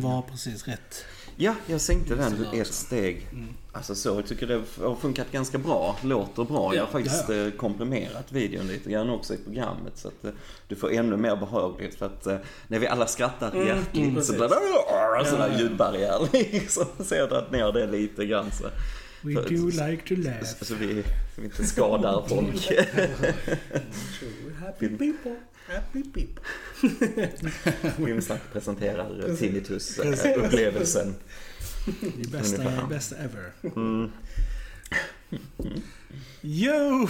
den var precis rätt. Ja, jag sänkte den ett steg. Mm. Alltså så, jag tycker det har funkat ganska bra. Låter bra. Jag har faktiskt ja, eh, komprimerat videon lite grann också i programmet. Så att eh, du får ännu mer behagligt. För att eh, när vi alla skrattar Mm, hjärtligt mm, så blir det sån där Ja, ja. ljudbarriär liksom. Så jag har dragit ner det lite grann så, We För- do like to laugh. så vi, så vi inte skadar folk. Happy people, happy people. Filmsnack presenterar eh, tinnitus-upplevelsen. Det är bästa, bästa ever. Mm. Yo!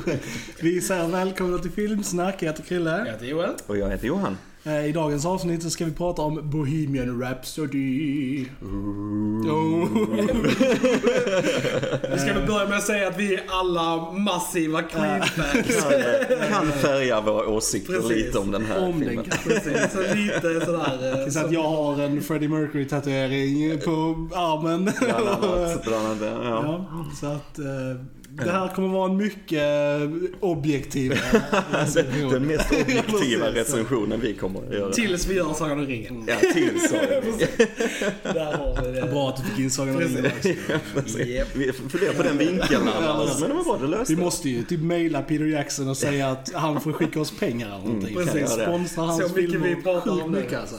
Vi säger välkomna till Filmsnack. Jag heter Krille. Jag heter Joel. Och jag heter Johan. Eh, I dagens avsnitt så ska vi prata om Bohemian Rhapsody. Oh. Vi ska väl börja med att säga att vi är alla massiva Queen-fans. Kan, kan färga våra åsikter Precis. lite om den här Om den filmen. Precis, så lite sådär... eh, Så att jag har en Freddie Mercury tatuering på armen. Bland annat, bland annat, ja. Ja, så att eh, det här kommer vara en mycket objektiv recension. Den mest objektiva Precis. recensionen vi kommer att göra. Tills vi gör Sagan om ringen. Ja, till så. Där har vi det. Bra att du fick in Sagan om ringen också. Vi funderar på den vinkeln annars, men det var bra, du löste Vi det. måste ju typ mejla Peter Jackson och säga att han får skicka oss pengar eller någonting. Mm, precis. Sponsra hans Så mycket filmer vi pratar om nu. mycket alltså.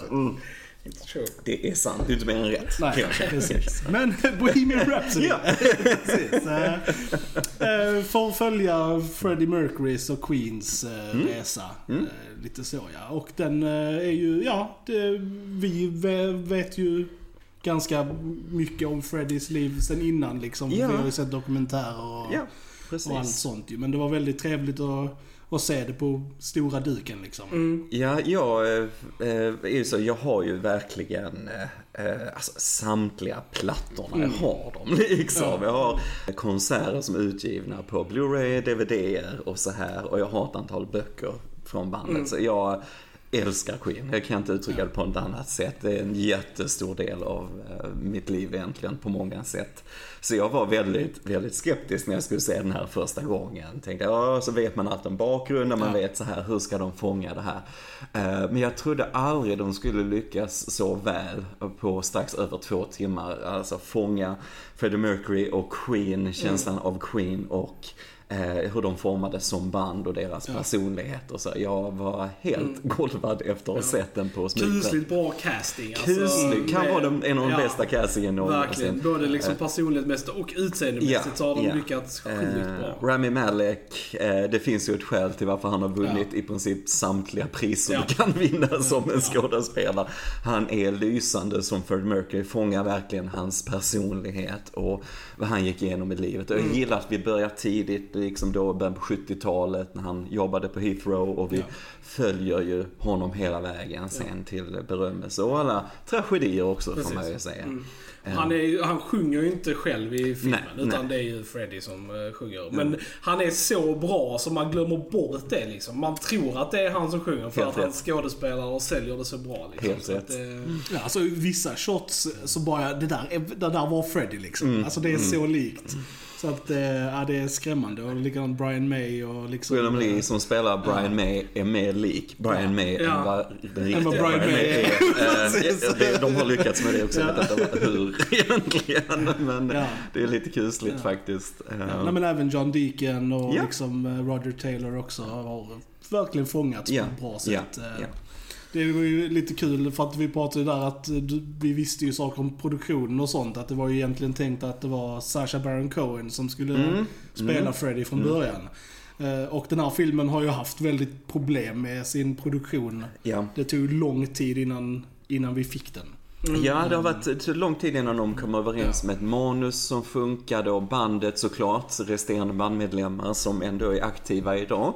True. Det är sant, det är inte mer än rätt. Nej, precis. Men Bohemian Rhapsody. Ja. precis. Eh, eh, Får följa Freddie Mercurys och Queens eh, Mm. resa. Eh, lite så ja. Och den är ju, ja, det, vi ve- vet ju ganska mycket om Freddies liv sen innan liksom. Ja. Vi har ju sett dokumentärer och, Ja, och allt sånt ju. Men det var väldigt trevligt att, att se det på stora duken liksom. Mm. Ja, jag är ju så, jag har ju verkligen eh, eh, alltså, samtliga plattorna, jag har dem liksom. Jag har konserter som är utgivna på Blu-ray, DVD och så här och jag har ett antal böcker från bandet. Så jag älskar Queen, jag kan inte uttrycka det på något annat sätt. Det är en jättestor del av eh, mitt liv egentligen på många sätt. Så jag var väldigt, väldigt skeptisk när jag skulle se den här första gången. Tänkte, ja, så vet man allt om bakgrunden, man vet så här, hur ska de fånga det här? Eh, Men jag trodde aldrig de skulle lyckas så väl på strax över två timmar. Alltså fånga Freddie Mercury och Queen, känslan av Queen och eh, hur de formades som band och deras Ja. personlighet och så. Jag var helt golvad efter att ha sett den på smygplan. Kusligt bra casting. alltså, Kusligt. Kan med- vara de, en av de ja, bästa castingen Verkligen. någonsin. Både liksom personlighetsmässigt och utseendemässigt Ja, så har de ja. lyckats sjukt Eh, bra. Rami Malek, eh, det finns ju ett skäl till varför han har vunnit i princip samtliga priser Ja. du kan vinna som en skådespelare. Han är lysande som Freddie Mercury, fångar verkligen hans personlighet och vad han gick igenom i livet. Och Mm. jag gillar att vi börjar tidigt, liksom då början på 70-talet när han jobbade på Heathrow och vi Ja. följer ju honom hela vägen sen till berömmelse och alla tragedier också Precis. får man ju säga. Mm. Eh, Han, är, han sjunger ju inte själv i filmen, Nej, utan nej. det är ju Freddie som eh, sjunger. Men han är så bra så man glömmer bort det liksom. Man tror att det är han som sjunger för Helt att han skådespelar och säljer det så bra. Liksom. Helt så rätt. Att, eh, Ja, alltså vissa shots så bara, det där, är- det där var Freddy liksom. Mm. Alltså det är så likt. Så att, eh, ja det är skrämmande. Och likadant Brian May och liksom... William Lee som spelar Brian May är mer lik Brian May Ja. än vad den riktiga Brian May är. Eh, De har lyckats med det också, jag Ja. vet inte hur egentligen. Men Ja. det är lite kusligt Ja. faktiskt. Eh, Ja, men även John Deacon och liksom eh, Roger Taylor också har verkligen fångats på ett bra ja, sätt. Det var ju lite kul för att vi pratade ju där att vi visste ju saker om produktionen och sånt. Att det var ju egentligen tänkt att det var Sacha Baron Cohen som skulle Mm, spela mm, Freddy från mm. början. Eh, Och den här filmen har ju haft väldigt problem med sin produktion. Ja. Det tog lång tid innan, innan vi fick den. Ja, det har varit lång tid innan de kom överens med ett manus som funkade och bandet såklart, resterande bandmedlemmar som ändå är aktiva idag,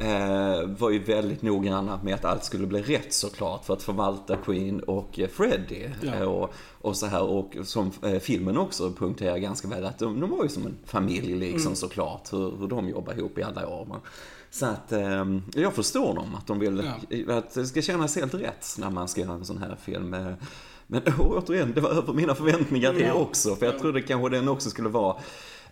eh, var ju väldigt noggranna med att allt skulle bli rätt såklart för att förvalta Queen och eh, Freddie. Ja. Eh, och, och så här, och som eh, filmen också punkterar ganska väl att de, de var ju som en familj liksom såklart, hur, hur de jobbar ihop i alla år. Men, så att eh, jag förstår dem, att de vill att det ska kännas helt rätt när man ska göra en sån här film. Eh, Men återigen, det var över mina förväntningar det Ja. också. För jag trodde kanske den också skulle vara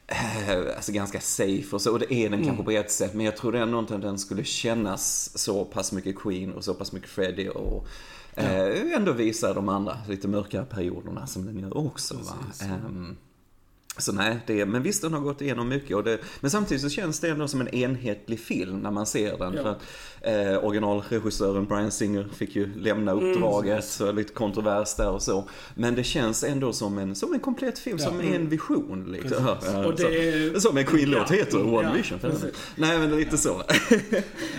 eh, alltså ganska safe och så. Och det är den kanske på ett sätt. Men jag trodde ändå inte att den skulle kännas så pass mycket Queen och så pass mycket Freddie och eh, ändå visar de andra lite mörkare perioderna som den gör också. Va? Precis. Ehm, så nej, det, men visst den har gått igenom mycket. Och det, men samtidigt så känns det ändå som en enhetlig film när man ser den. Ja. För att, eh, originalregissören Brian Singer fick ju lämna uppdraget, så lite kontrovers där och så. Men det känns ändå som en, som en komplett film, Ja. som en vision. Liksom. Ja, Och det så- Som en Queen-låt Ja. heter, One Vision. för. Nej men lite så.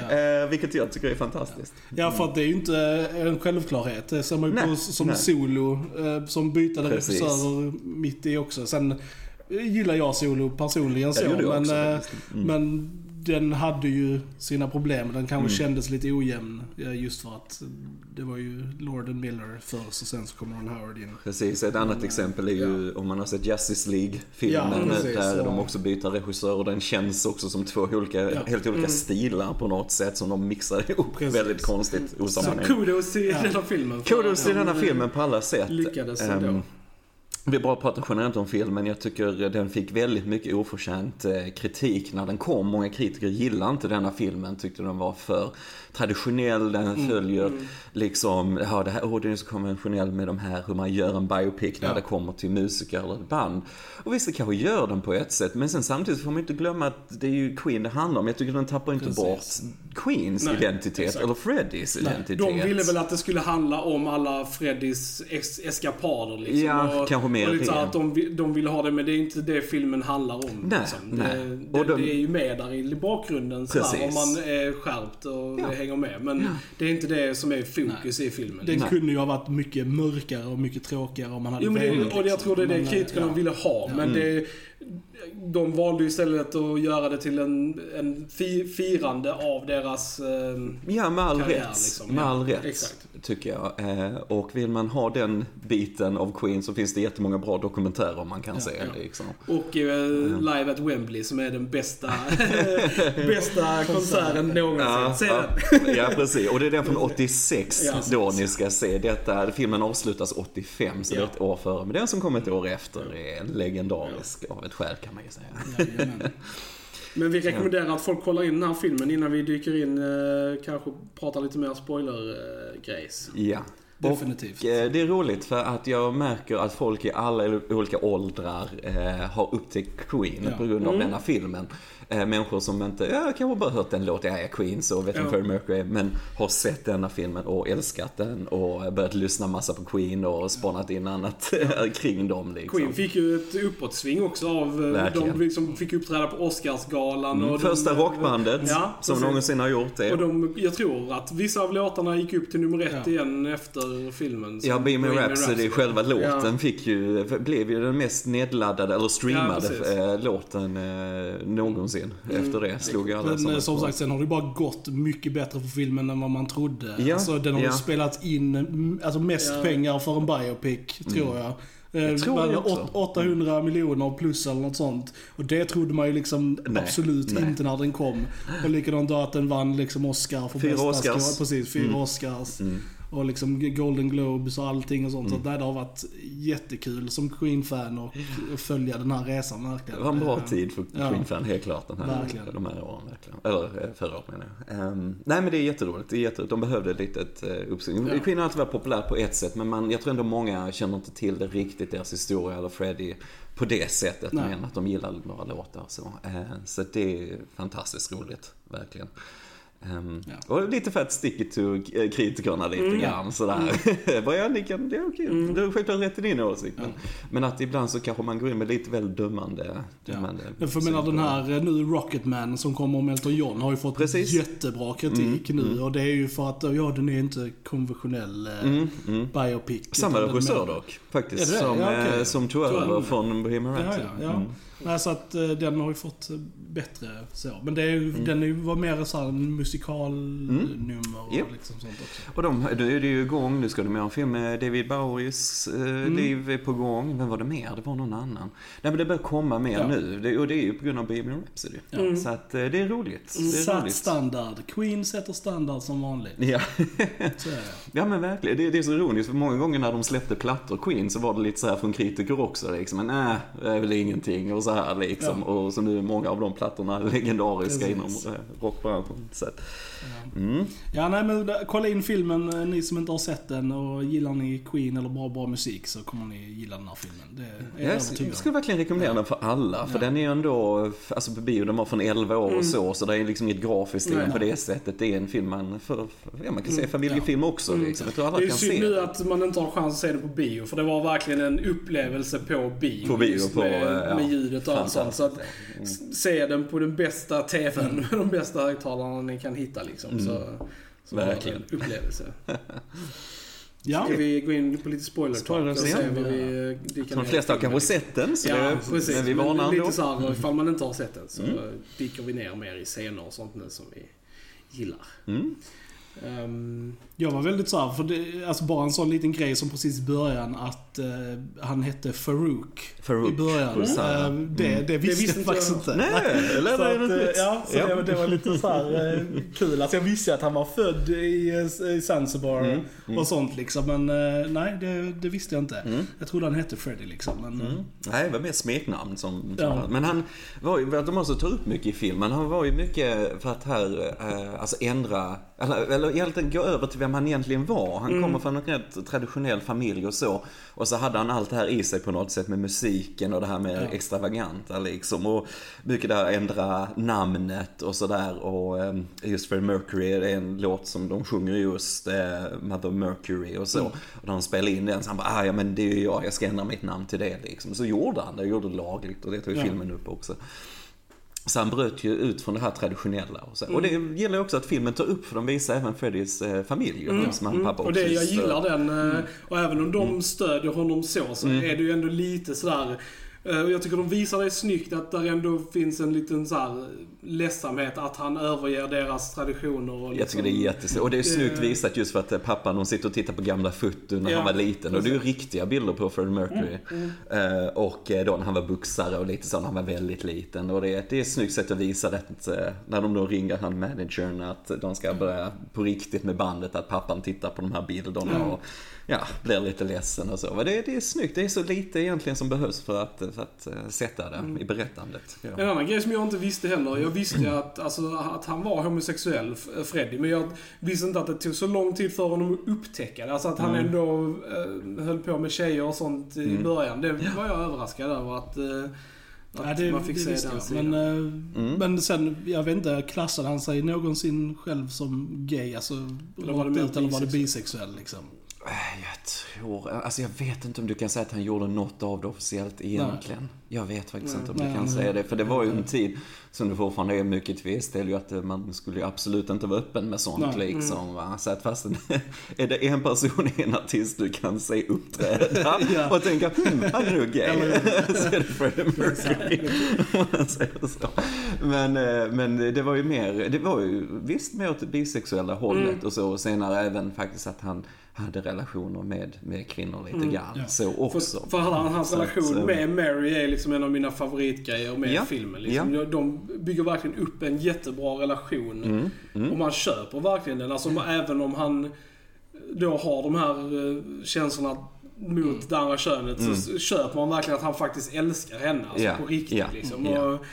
eh, vilket jag tycker är fantastiskt. Ja, för att det är ju inte en självklarhet. Det ser man ju Nej, på som nej. Solo, eh, som bytade Precis. regissörer mitt i också. Sen gillar jag Solo personligen Ja, så, men, också eh. Mm. men den hade ju sina problem. Den kanske Mm. kändes lite ojämn eh, just för att det var ju Lord and Miller först och sen så kommer Ron Howard in. Precis, ett annat exempel är ju om man har sett Justice League-filmen Ja, precis, där ja. de också byter regissör. Den känns också som två olika, Ja. helt olika stilar på något sätt som de mixar ihop Precis. väldigt konstigt Så osammanhängande. kudos till Ja. den här filmen. Kudos till de, denna filmen på alla sätt. Lyckades ändå. Vi bara pratar generellt om filmen. Jag tycker den fick väldigt mycket oförtjänt eh, kritik när den kom. Många kritiker gillade inte denna filmen. Tyckte den var för traditionell. Den Mm, följer liksom, ja det här, åh den är så konventionell med de här hur man gör en biopic när Ja. det kommer till musiker eller ett band. Och visst, det kanske gör den på ett sätt. Men sen samtidigt får man inte glömma att det är ju Queen det handlar om. Jag tycker den tappar inte Precis. bort Queens Nej, identitet exakt. eller Freddys Nej, identitet. De ville väl att det skulle handla om alla Freddys eskapader liksom. Ja, och, kanske mer och lite så det. att de, vill- de vill ha det, men det är inte det filmen handlar om. Nej, liksom. nej. Det, Och det, de- det är ju med där i bakgrunden sådär, Precis. om man är skärpt och Ja. hänger med. Men det är inte det som är fokus i filmen. Nej. kunde ju ha varit mycket mörkare och mycket tråkigare om man hade Jo, men det, velat, och jag tror det är det eh, kritikerna ja. ville ha. Men Mm. det, de valde istället att göra det till en, en fi, firande av deras... Eh, Ja, med all karriär, rätt. liksom. Med Ja, all rätt, exakt. Tycker jag. Eh, och vill man ha den biten av Queen så finns det jättemånga bra dokumentärer man kan se. ja. Liksom. och eh, Live at Wembley som är den bästa, bästa konserten någonsin. Se ja, den. ja, precis. Och det är den från 86 Ja. då ni ska se detta. Filmen avslutas 85, så det är Ja. ett år före. Men den som kom ett år efter är legendarisk av ett skäl kan man ju säga. Men vi rekommenderar att folk kollar in den här filmen innan vi dyker in, eh, kanske pratar lite mer spoiler-grejs. Ja. Definitivt. Och eh, det är roligt för att jag märker att folk i alla olika åldrar eh, har upptäckt Queen Ja. på grund av Mm. denna filmen. Eh, människor som inte, ja, kanske bara hört en låt, jag är Queen så vet vem Ja. Freddie Mercury men har sett denna filmen och älskat den och börjat lyssna massa på Queen och spanat in annat kring dem liksom. Queen fick ju ett uppåtsving också av... eh, Verkligen. De liksom fick uppträda på Oscarsgalan. Mm, Och Första de, rockbandet Ja, som precis. någonsin har gjort det. Och de, jag tror att vissa av låtarna gick upp till nummer ett Ja. igen efter filmen. Ja, Bohemian Bohemian Rhapsody, själva låten Ja. fick ju, blev ju den mest nedladdade eller Ja, streamade eh, låten eh, någonsin Mm. efter det. Slog alla Men eh, som bra- sagt, sen har det bara gått mycket bättre för filmen än vad man trodde. Ja, alltså, den har ja. spelat in mm, alltså, mest Ja. pengar för en biopic, tror jag. Eh, Jag tror det men också. åt- 800 miljoner plus eller något sånt. Och det trodde man ju liksom Nej, absolut nej. inte när den kom. Och likadant då att den vann liksom Oscar för Fyra bästa Oscars. Precis, fyra Mm. Oscars. Mm. Och liksom Golden Globes och allting och sånt. Mm. Så det har varit jättekul som Queen-fan och följa den här resan verkligen. Det var en bra Eh, tid för Ja. Queen-fan, helt klart. Den här, Verkligen. De här åren, verkligen. Eller eh, förra året menar jag. Ehm, nej men det är jätteroligt. Det är jätteroligt. De behövde ett litet uh, uppsving. Ja. Queen har alltid varit populär på ett sätt, men man, jag tror ändå många känner inte till det riktigt, deras historia eller Freddie på det sättet. Nej. Men att de gillar några låtar och så. Eh, så det är fantastiskt roligt, verkligen. Ehm, Ja. Och lite för att stick it to kritikerna lite Mm. grann sådär. Bara, ja, ni kan, det är okej. Mm. Du har självklart rätt i din åsikt. Men, Ja. men att ibland så kanske man går in med lite väl dömande, dömande Men för jag menar den här eh, nu Rocketman som kommer om Elton John har ju fått Precis. jättebra kritik Mm, nu. mm. Och det är ju för att, ja den är inte konventionell eh, Mm, mm. biopic. Samma regissör dock, faktiskt. Som, Ja, eh, som tog över från Bohemian Ja, Rhapsody. Mm. Nej, så att eh, den har ju fått eh, bättre så. Men det är ju, Mm. den var mer så här en musikalnummer och Japp. liksom sånt också. Och de, nu är det ju igång, nu ska de göra en film med David Bowies eh, Mm. liv är på gång. Vem var det mer? Det var någon annan. Nej men det börjar komma mer Ja. nu. Det, och det är ju på grund av Bohemian Rhapsody. Mm. Så att eh, det är roligt. Det är Satt roligt. standard. Queen sätter standard som vanligt. Ja. Ja men verkligen, det, det är så ironiskt för många gånger när de släppte plattor, Queen, så var det lite så här från kritiker också liksom, men nej, det är väl ingenting och så här liksom. Ja. Och så nu är många av de plattorna legendariska Precis. inom eh, rockbranschen. Så att, Mm. Ja, nej men kolla in filmen, eh, ni som inte har sett den och gillar ni Queen eller bra, bra musik så kommer ni gilla den här filmen. Det är jag Jag om. skulle verkligen rekommendera den för alla. För Ja. den är ju ändå, alltså på bio, den var från 11 år och så. Så det är liksom inget grafiskt Nej. på det sättet. Det är en film man, för, ja, man kan säga familjefilm också liksom. Jag tror alla Det är kan synd se nu den. att man inte har chans att se det på bio, för det var verkligen en upplevelse på bio. På bio, på, med, eh, ja, med ljudet och allt sånt. Så att s- se den på den bästa TVn med de bästa högtalarna ni kan hitta liksom. Så, så var det Verkligen. en upplevelse. Ja, Ska vi gå in på lite Spoilers, ja. vad vi dyker De flesta har kanske sett den, så Ja, det, precis. men vi varnar ändå. Lite såhär, ifall man inte har sett den så Mm. dyker vi ner mer i scener och sånt nu som vi gillar. Mm. Ehm, jag var väldigt såhär, för det, alltså bara en sån liten grej som precis i början att eh, han hette Farouk, Farouk i början. Eh, det, det visste visste jag inte faktiskt jag. inte. Nej, eller Så att, det eh, ja, så Det, det var lite så här kul. Alltså jag visste att han var född i, i Zanzibar Mm, och sånt liksom. Men nej, det, det visste jag inte. Mm. Jag trodde han hette Freddy liksom. Men, eh, Nej, det var mer smeknamn som... Ja. Men han var ju, de också tar upp mycket i filmen, han var ju mycket för att här, alltså ändra, eller, eller egentligen gå över till vem han egentligen var. Han kommer från en rätt traditionell familj och så. Och så hade han allt det här i sig på något sätt med musiken och det här med Ja. extravaganta liksom. Och mycket där ändra namnet och sådär. Och eh, just Freddie Mercury, det är en låt som de sjunger just, eh, Mother Mercury och så. Och när de spelade in den så han bara, ah, ja men det är ju jag, jag ska ändra mitt namn till det liksom. Så gjorde han det, gjorde det lagligt och det tar ju Ja. filmen upp också. Så han bröt ju ut från det här traditionella. Och, så. och det gäller ju också att filmen tar upp, för de visar även Freddys eh, familj. Mm. Som han, pappa och det, jag gillar den. eh, Och även om de stödjer honom så, så är det ju ändå lite sådär... eh, och Jag tycker de visar det snyggt att där ändå finns en liten så här ledsamhet att han överger deras traditioner. Och Jag tycker det är liksom- jättesnyggt. Och det är snyggt Det- visat just för att eh, pappan, de sitter och tittar på gamla foton när Ja, han var liten. Och det är ju riktiga bilder på Freddie Mercury. Eh, och eh, då när han var boxare och lite så när han var väldigt liten. Och det, är- det är ett snyggt sätt att visa det. Eh, när de då ringer han managern att de ska börja på riktigt med bandet. Att pappan tittar på de här bilderna och ja, blir lite ledsen och så. Men det, det är snyggt. Det är så lite egentligen som behövs för att, för att eh, sätta det i berättandet. Ja. En annan grej som jag inte visste heller. Jag visste ju att, alltså, att han var homosexuell, F- Freddy. Men jag visste inte att det tog så lång tid för honom att upptäcka det. Alltså att han ändå eh, höll på med tjejer och sånt i början. Det var jag överraskad över att, eh, att Ja, det, man fick det se den jag. sidan. Men, eh, men sen, jag vet inte, klassade han sig någonsin själv som gay? Alltså, Eller var det ut, eller var det bisexuell liksom? Äh, Jag tror, alltså jag vet inte om du kan säga att han gjorde något av det officiellt egentligen. Jag vet faktiskt inte om Nej, du kan nej, säga nej. det. För det var ju en tid som det fortfarande är mycket tvist. Det är ju att eh, man skulle ju absolut inte vara öppen med sånt Nej. liksom. Va? Så att fast är det en person, en artist du kan se uppträda Ja. och tänka hmm, han är nog gay. så är det Freddie Mercury. Men, eh, men det var ju mer, det var ju visst mer åt det bisexuella hållet Mm. och så. Och senare även faktiskt att han hade relationer med, med kvinnor lite grann. Ja. Så också. För, för han, hans Så att, relation eh, med Mary är liksom en av mina favoritgrejer med Ja, filmen. Liksom. ja. De bygger verkligen upp en jättebra relation. Mm, Och man köper verkligen den. Alltså, Även om han då har de här eh, känslorna mot det andra könet så köper man verkligen att han faktiskt älskar henne. Alltså på riktigt liksom. Och,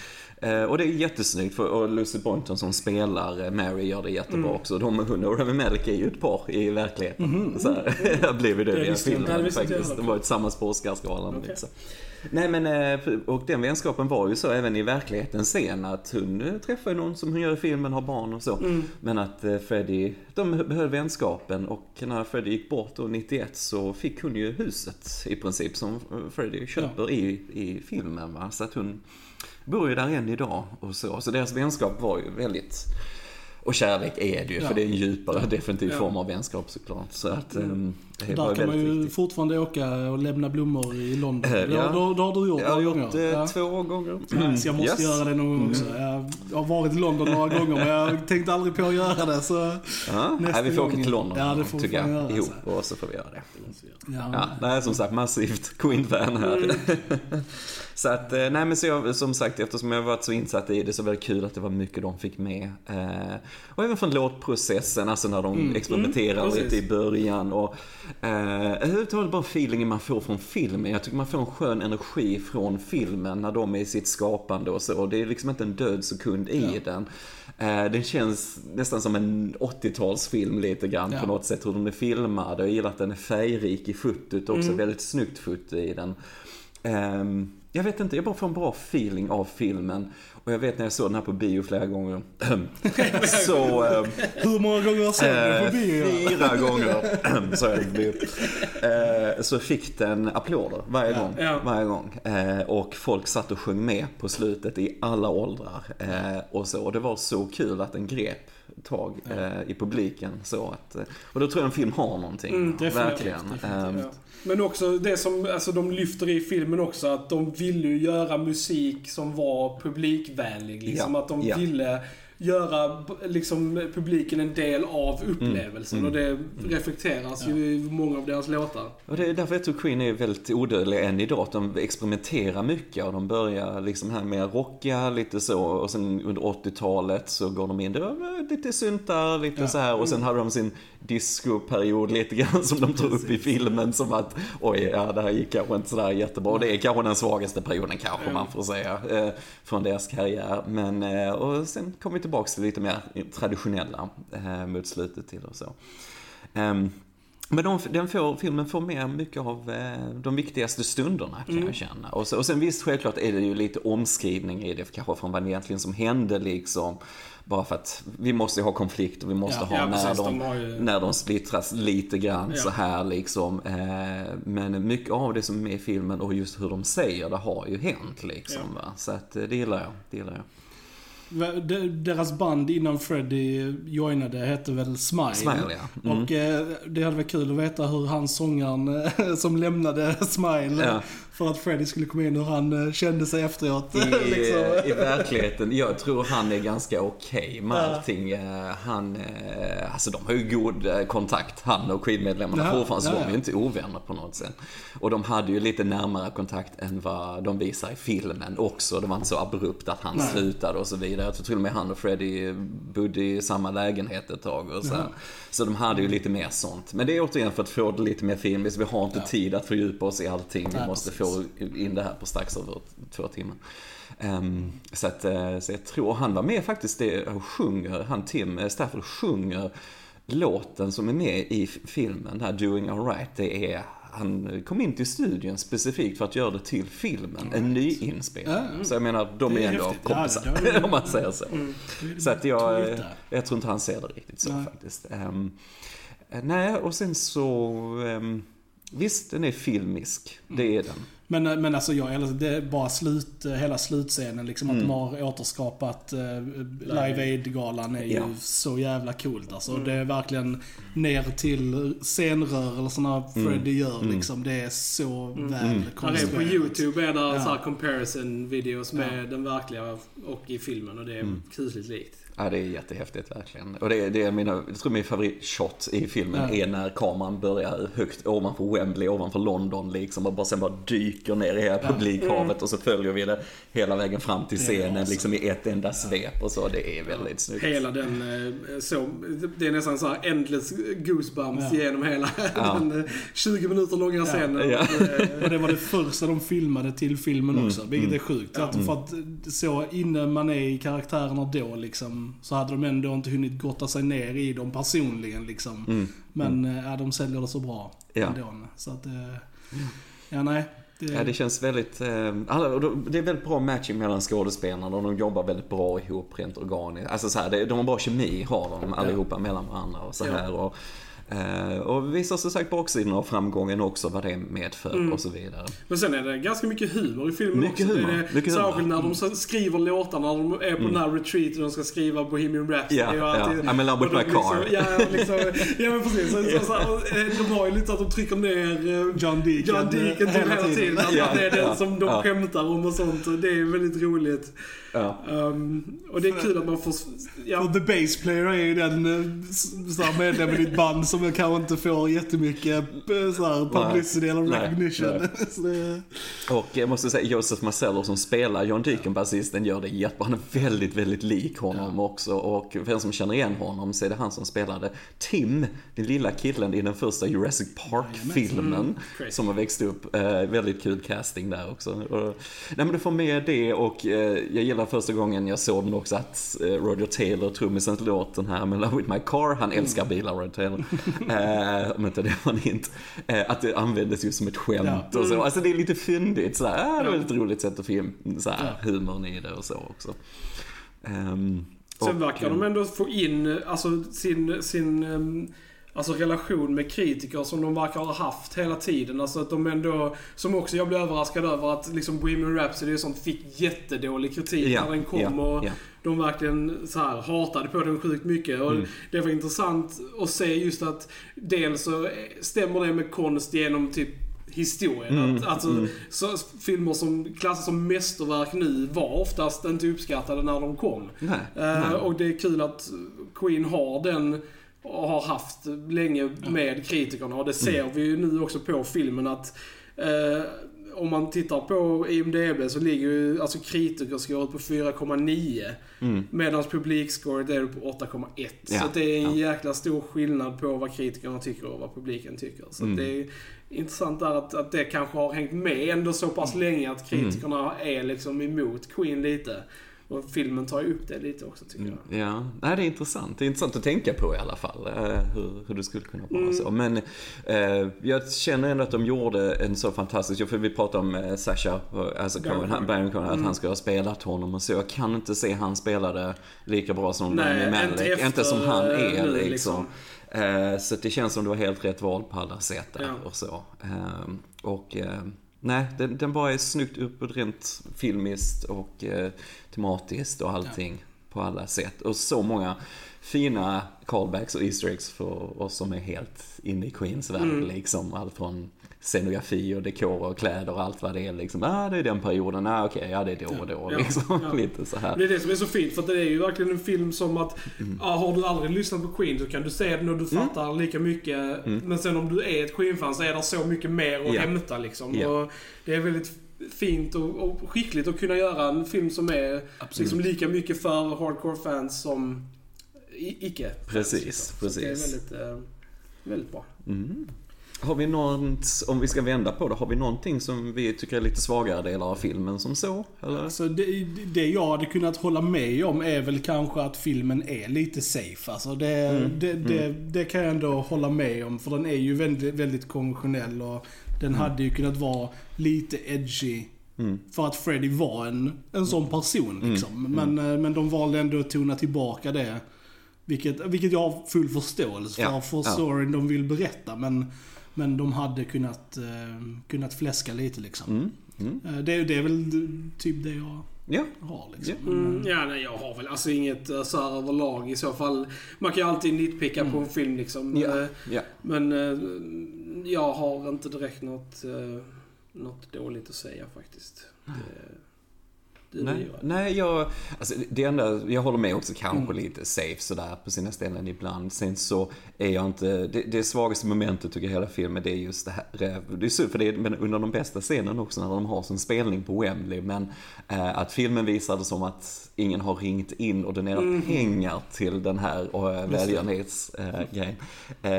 och det är jättesnyggt för och Lucy Boynton som spelar eh, Mary gör det jättebra Mm. också. De, hon och Rami Malek är ju ett par i verkligheten. Mhm. Så här, har blivit det inte. filmen faktiskt. De var tillsammans på Oscarsgalan. Okej. Liksom. Nej men, eh, och den vänskapen var ju så även i verkligheten sen att hon eh, träffar ju någon som hon gör i filmen, har barn och så. Mm. Men att eh, Freddie, de behöll vänskapen och när Freddie gick bort då 91 så fick hon ju huset i princip som eh, Freddie köper i, i filmen. Va? Så att hon bor ju där än idag och så. Så deras vänskap var ju väldigt och kärlek är det ju, Ja. för det är en djupare definitiv Ja. form av vänskap såklart. Så att ehm, det Där kan man ju viktigt. fortfarande åka och lämna blommor i London. Eh, Det ja. har, det har- du gjort Jag har gjort gånger. det Ja. två gånger. Så jag måste Yes. Mm. göra det någon gång också. Jag har varit i London några gånger men jag tänkte aldrig på att göra det så... Ja, Nästa nej, vi får åka gång. till London Ja, det får tycker jag, göra, ihop alltså. och så får vi göra det. Ja, Ja, nej, som sagt massivt Queen-fan här. Så att, eh, nej men så jag, som sagt eftersom jag varit så insatt i det så var det kul att det var mycket de fick med. Eh, och även från låtprocessen, alltså när de experimenterar mm, lite i början och Uh, överhuvudtaget bara feelingen man får från filmen. Jag tycker man får en skön energi från filmen när de är i sitt skapande och så. Det är liksom inte en död sekund i den. Uh, den känns nästan som en 80-talsfilm lite grann Ja. på något sätt hur den är filmad. Jag gillar att den är färgrik i fotot också. Mm. Väldigt snyggt foto i den. Ehm, jag vet inte, jag bara får en bra feeling av filmen. Och jag vet när jag såg den här på bio flera gånger. så... ehm, Hur många gånger såg du Eh, på bio? Fyra gånger så, jag blev. Eh, så fick den applåder varje gång. Ja. Varje gång. Eh, och folk satt och sjöng med på slutet i alla åldrar. Eh, och, så. och det var så kul att den grep tag eh, i publiken. Så att, eh, och då tror jag en film har någonting. Mm, definitivt, verkligen. definitivt. Ehm, Ja. Men också det som alltså, de lyfter i filmen också, att de ville ju göra musik som var publikvänlig. Liksom. Ja, Att de ja. ville göra liksom, publiken en del av upplevelsen. Mm, Och det reflekteras ju i många av deras låtar. Och det är därför jag tror Queen är väldigt odödliga än idag. Att de experimenterar mycket och de börjar liksom här med rocka lite så. Och sen under 80-talet så går de in, det var lite syntar, lite Ja. så här. Och sen hade de sin discoperiod lite grann som de tar upp i filmen. Som att, oj, ja det här gick kanske inte sådär jättebra. Det är kanske den svagaste perioden kanske man får säga. Eh, från deras karriär. Men, eh, och sen kommer vi tillbaka till lite mer traditionella eh, mot slutet till och så. Ehm, men de, den får, filmen får med mycket av eh, de viktigaste stunderna kan jag känna. Och, så, och sen visst, självklart är det ju lite omskrivning i det, kanske från vad det egentligen som hände liksom. Bara för att vi måste ha konflikt och vi måste Ja, ha ja, när, precis, de, de ju- när de splittras lite grann Ja. så här liksom. Eh, men mycket av det som är med i filmen och just hur de säger det har ju hänt liksom. Så att eh, det gillar jag. Det gillar jag. De- Deras band innan Freddie joinade hette väl Smile. Smile ja. Mm. Och eh, det hade varit kul att veta hur han sångaren eh, som lämnade Smile Ja. För att Freddie skulle komma in, hur han eh, kände sig efteråt. I, liksom. I verkligheten, jag tror han är ganska okej med Ja. allting. Eh, Han, eh, alltså de har ju god eh, kontakt, han och Queen-medlemmarna Ja, fortfarande, så ja, de är ja. ju inte ovänner på något sätt. Och de hade ju lite närmare kontakt än vad de visar i filmen också. Det var inte så abrupt att han Nej. slutade och så vidare. Jag tror till och med han och Freddie bodde i samma lägenhet ett tag och så. här. Så de hade ju lite mer sånt. Men det är återigen för att få det lite mer filmiskt. Vi har inte Ja. tid att fördjupa oss i allting. Vi Nej, måste precis. få in det här på strax över två timmar. Ehm, så, att, eh, så jag tror han var med faktiskt det och sjunger, han Tim eh, Stafford sjunger låten som är med i filmen, den här Doing Alright. Det är, han kom in till studion specifikt för att göra det till filmen, en ny inspelning. Ja. Så jag menar, de är är ändå häftigt. Ja, kompisar, det har- om man säger så. Mm. Så att jag, eh, jag tror inte han ser det riktigt så Nej. faktiskt. Eh, nej, och sen så, ehm, visst den är filmisk, det är den. Men, eh, men alltså jag älskar, det är bara slut, eh, hela slutscenen liksom. Att Mm. de har återskapat eh, Live Aid-galan är ju Ja. så jävla coolt alltså. Mm. Det är verkligen ner till scenrörelserna Freddie gör Mm. liksom. Det är så väl Här är på konstruerat. YouTube är det Ja. så comparison videos med den verkliga och i filmen och det är Mm. kusligt likt. Ja, det är jättehäftigt verkligen. Och det är, det är mina, jag tror min favoritshot i filmen Ja. är när kameran börjar högt ovanför Wembley, ovanför London liksom och bara, sen bara dyker ner i hela publikhavet och så följer vi det hela vägen fram till scenen awesome. liksom i ett enda svep och så. Det är väldigt snyggt. Hela den, eh, så, det är nästan så här endless goosebumps Ja. genom hela Ja. den eh, 20 minuter långa scenen. Ja. Eh, Och det var det första de filmade till filmen Mm. också, vilket är sjukt. Att, För att så innan man är i karaktärerna då liksom, så hade de ändå inte hunnit gotta sig ner i dem personligen liksom. Mm. Men eh, ja, de säljer det så bra Ja. ändå. Så att, eh, ja nej. Det, Ja, det känns väldigt, eh, och det är väldigt bra matching mellan skådespelarna och de jobbar väldigt bra ihop rent organiskt. Alltså så här, de har bra kemi har de allihopa mellan varandra och så Ja. här. Och, eh, och visar sig sagt baksidan av framgången också, vad det medför Mm. och så vidare. Men sen är det ganska mycket humor i filmen Mycket också. humor, Det är mycket humor. särskilt när de så- skriver låtarna, när de är på den här retreat och de ska skriva Bohemian Rhapsody. Ja, och ja. alltid- I'm in love with my car. Liksom, ja, liksom, ja, men precis. Så, så, så, eh, de har ju lite att de trycker ner eh, John Deacon, John Deacon typ hela tiden. Att Ja, det är den ja, som de ja. skämtar om och sånt. Det är väldigt roligt. Ja. Um, och det är kul att man får... Ja, Och The Bass Player är ju den eh, medlemmen i ett band som kanske inte får jättemycket eh, så här, publicity eller recognition. nej. Så det, Och jag måste säga, Joseph Marcello som spelar John Deacon, basisten, gör det jättebra. Han är väldigt, väldigt lik honom också. Och för den som känner igen honom så är det han som spelade Tim, den lilla killen i den första Jurassic Park-filmen. crazy. som har växt upp. Eh, väldigt kul casting där också. Och, nej men du får med det och eh, jag gillar första gången jag såg den också att eh, Roger Taylor, trummisens låt, den här med Love With My Car, han älskar bilar Roger Taylor. Eh, om inte det var en hint. Eh, att det användes ju som ett skämt Ja. och så. Alltså det är lite fyndigt sådär. Ah, det var ett roligt sätt att få in så här, Ja. humorn i det och så också. Ehm, Sen verkar de ändå få in alltså, sin, sin ehm, alltså, relation med kritiker som de verkar ha haft hela tiden. Alltså att de ändå, som också jag blev överraskad över att liksom Bohemian Rhapsody och sånt fick jättedålig kritik Ja, när den kom. ja, och ja. De verkligen så här, hatade på den sjukt mycket. Och Mm. Det var intressant att se just att dels så stämmer det med konst genom typ historien. Mm, Att, alltså, så, filmer som klassas som mästerverk nu var oftast inte uppskattade när de kom. nej, Eh, nej. och det är kul att Queen har den och har haft länge med kritikerna och det ser Mm. vi ju nu också på filmen att eh, om man tittar på IMDB så ligger ju alltså kritikerscoret på 4,9 Mm. medan publikscoret är på 8,1. Ja, Så det är en ja. jäkla stor skillnad på vad kritikerna tycker och vad publiken tycker. Så Mm. det är intressant där att, att det kanske har hängt med ändå så pass länge att kritikerna är liksom emot Queen lite. Och filmen tar ju upp det lite också tycker jag. Ja, nej det är intressant. Det är intressant att tänka på i alla fall. eh, Hur, hur det skulle kunna vara så. Men eh, jag känner ändå att de gjorde en så fantastisk, för vi pratade om eh, Sasha, eh, alltså Cohen, han- Cohen. Att han skulle ha spelat honom och så. Jag kan inte se han spelade lika bra som Nej, Rami inte efter, Inte som han är eh, nu, liksom. liksom. Eh, Så det känns som det var helt rätt val på alla sätt där Ja. och så. Eh, Och eh, nej, den, den bara är snyggt upp rent filmiskt och eh, tematiskt och allting på alla sätt. Och så många fina callbacks och Easter eggs för oss som är helt inne i Queens värld. Mm. Liksom allt från scenografi och dekor och kläder och allt vad det är. Liksom, ah, det är den perioden, ah, okej, ja det är då och då. Ja, Liksom, ja. lite så här. Det är det som är så fint för det är ju verkligen en film som att Mm. ja, har du aldrig lyssnat på Queen så kan du se den och du fattar lika mycket. Men sen om du är ett Queen-fan så är det så mycket mer att Mm. Ja. hämta liksom. Ja. Och det är väldigt fint och, och skickligt att kunna göra en film som är liksom lika mycket för hardcore-fans som icke Precis, liksom. Precis. Det är väldigt, eh, väldigt bra. Mm. Har vi något, om vi ska vända på det, har vi någonting som vi tycker är lite svagare delar av filmen som så? Eller? Alltså det, det jag hade kunnat hålla med om är väl kanske att filmen är lite safe. Alltså det, Mm. det, det, det kan jag ändå hålla med om. För den är ju väldigt, väldigt konventionell och den hade ju kunnat vara lite edgy. Mm. För att Freddy var en, en sån person liksom. Men, eh, men de valde ändå att tona tillbaka det. Vilket, vilket jag har full förståelse för, Ja, för ja. storyn de vill berätta. Men, men de hade kunnat, eh, kunnat fläska lite liksom. Mm. Mm. Eh, Det, det är väl typ det jag Ja. har liksom. Mm, ja, nej, jag har väl alltså inget eh, så här överlag i så fall. Man kan ju alltid nitpicka på en film liksom. Ja. Eh, ja. Men eh, jag har inte direkt något, eh, något dåligt att säga faktiskt. Det Nej, nej jag, alltså det enda, jag håller med också kanske Mm. lite safe sådär på sina ställen ibland. Sen så är jag inte, det, det svagaste momentet tycker jag i hela filmen det är just det här, eh, det är synd för det är men under de bästa scenen också när de har sin spelning på Wembley. Men eh, att filmen visar det som att ingen har ringt in och donerat Mm. pengar till den här uh, välgörenhetsgrejen. Eh,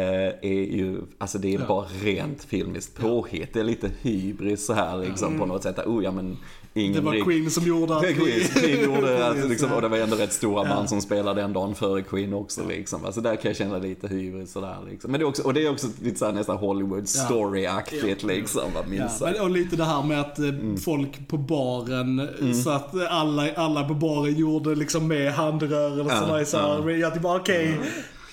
är ju, alltså det är Ja. bara rent filmiskt påhitt. Det är lite hybris så här liksom på något sätt. Oh ja men ingen Det var Queen som gjorde att Queen, Queen gjorde att, liksom, och det var ändå rätt stora band som spelade den dagen före Queen också liksom. Alltså där kan jag känna lite hybris sådär liksom. Men det är också, och det är också lite såhär nästan Hollywood story-aktigt liksom, Ja, men, och lite det här med att eh, Mm. folk på baren, så att alla, alla på baren gjorde liksom med handrörelserna Ja, i så här, ja. att det var okej,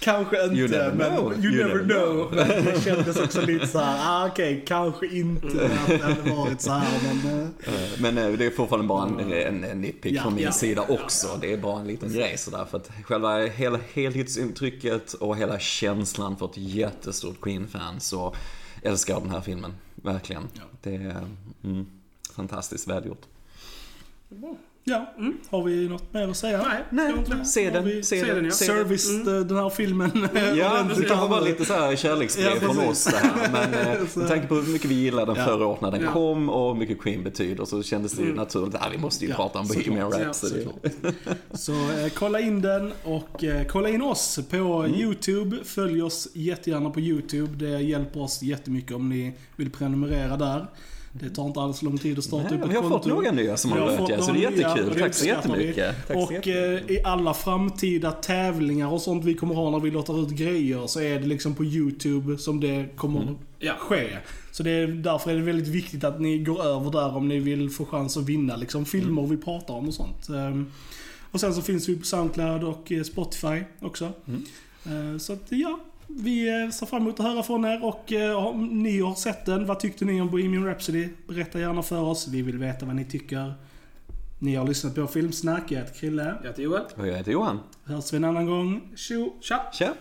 kanske inte, You never men know. you, You never never know. Men det kändes också lite så här, ah, okej, kanske inte att det hade varit så här, men... eh, Eh, Men eh, det är fortfarande bara en, en, en nitpick Ja, från min ja, sida ja, också. Det är bara en liten grej sådär. För att själva hela helhetsintrycket och hela känslan för ett jättestort Queen-fan så älskar jag den här filmen. Verkligen. Ja. Det är mm, fantastiskt välgjort. Ja, har vi något mer att säga? Nej, inte. se den, vi se se den, den, ja. se den. Service den här filmen. Ja, det kanske var lite så här kärleksbrev Ja, från oss det här. Men eh, Så- med tanke på hur mycket vi gillade den Ja. förra året när den Ja. kom och hur mycket Queen betyder så kändes det ju naturligt att vi måste ju Ja, prata om. Bohemian Rhapsody. såklart. Så eh, kolla in den och eh, kolla in oss på Mm. YouTube. Följ oss jättegärna på YouTube. Det hjälper oss jättemycket om ni vill prenumerera där. Det tar inte alls lång tid att starta Nej, upp ett vi har fått konto. några nya som har börjat fått ja, så det är jättekul. Tack så jättemycket. Tack Och jättemycket. eh, i alla framtida tävlingar och sånt vi kommer ha när vi låter ut grejer så är det liksom på YouTube som det kommer Mm. Ja. ske. Så det är, därför är det väldigt viktigt att ni går över där om ni vill få chans att vinna liksom filmer Mm. vi pratar om och sånt. Ehm, Och sen så finns vi på Soundcloud och eh, Spotify också. Mm. Eh, Så att ja, vi eh, ser fram emot att höra från er och eh, om ni har sett den, vad tyckte ni om Bohemian Rhapsody? Berätta gärna för oss, vi vill veta vad ni tycker. Ni har lyssnat på Filmsnack, jag heter Krille. Jag heter Joel. Och jag heter Johan. Hörs vi en annan gång. Tjo! Tja! Tja!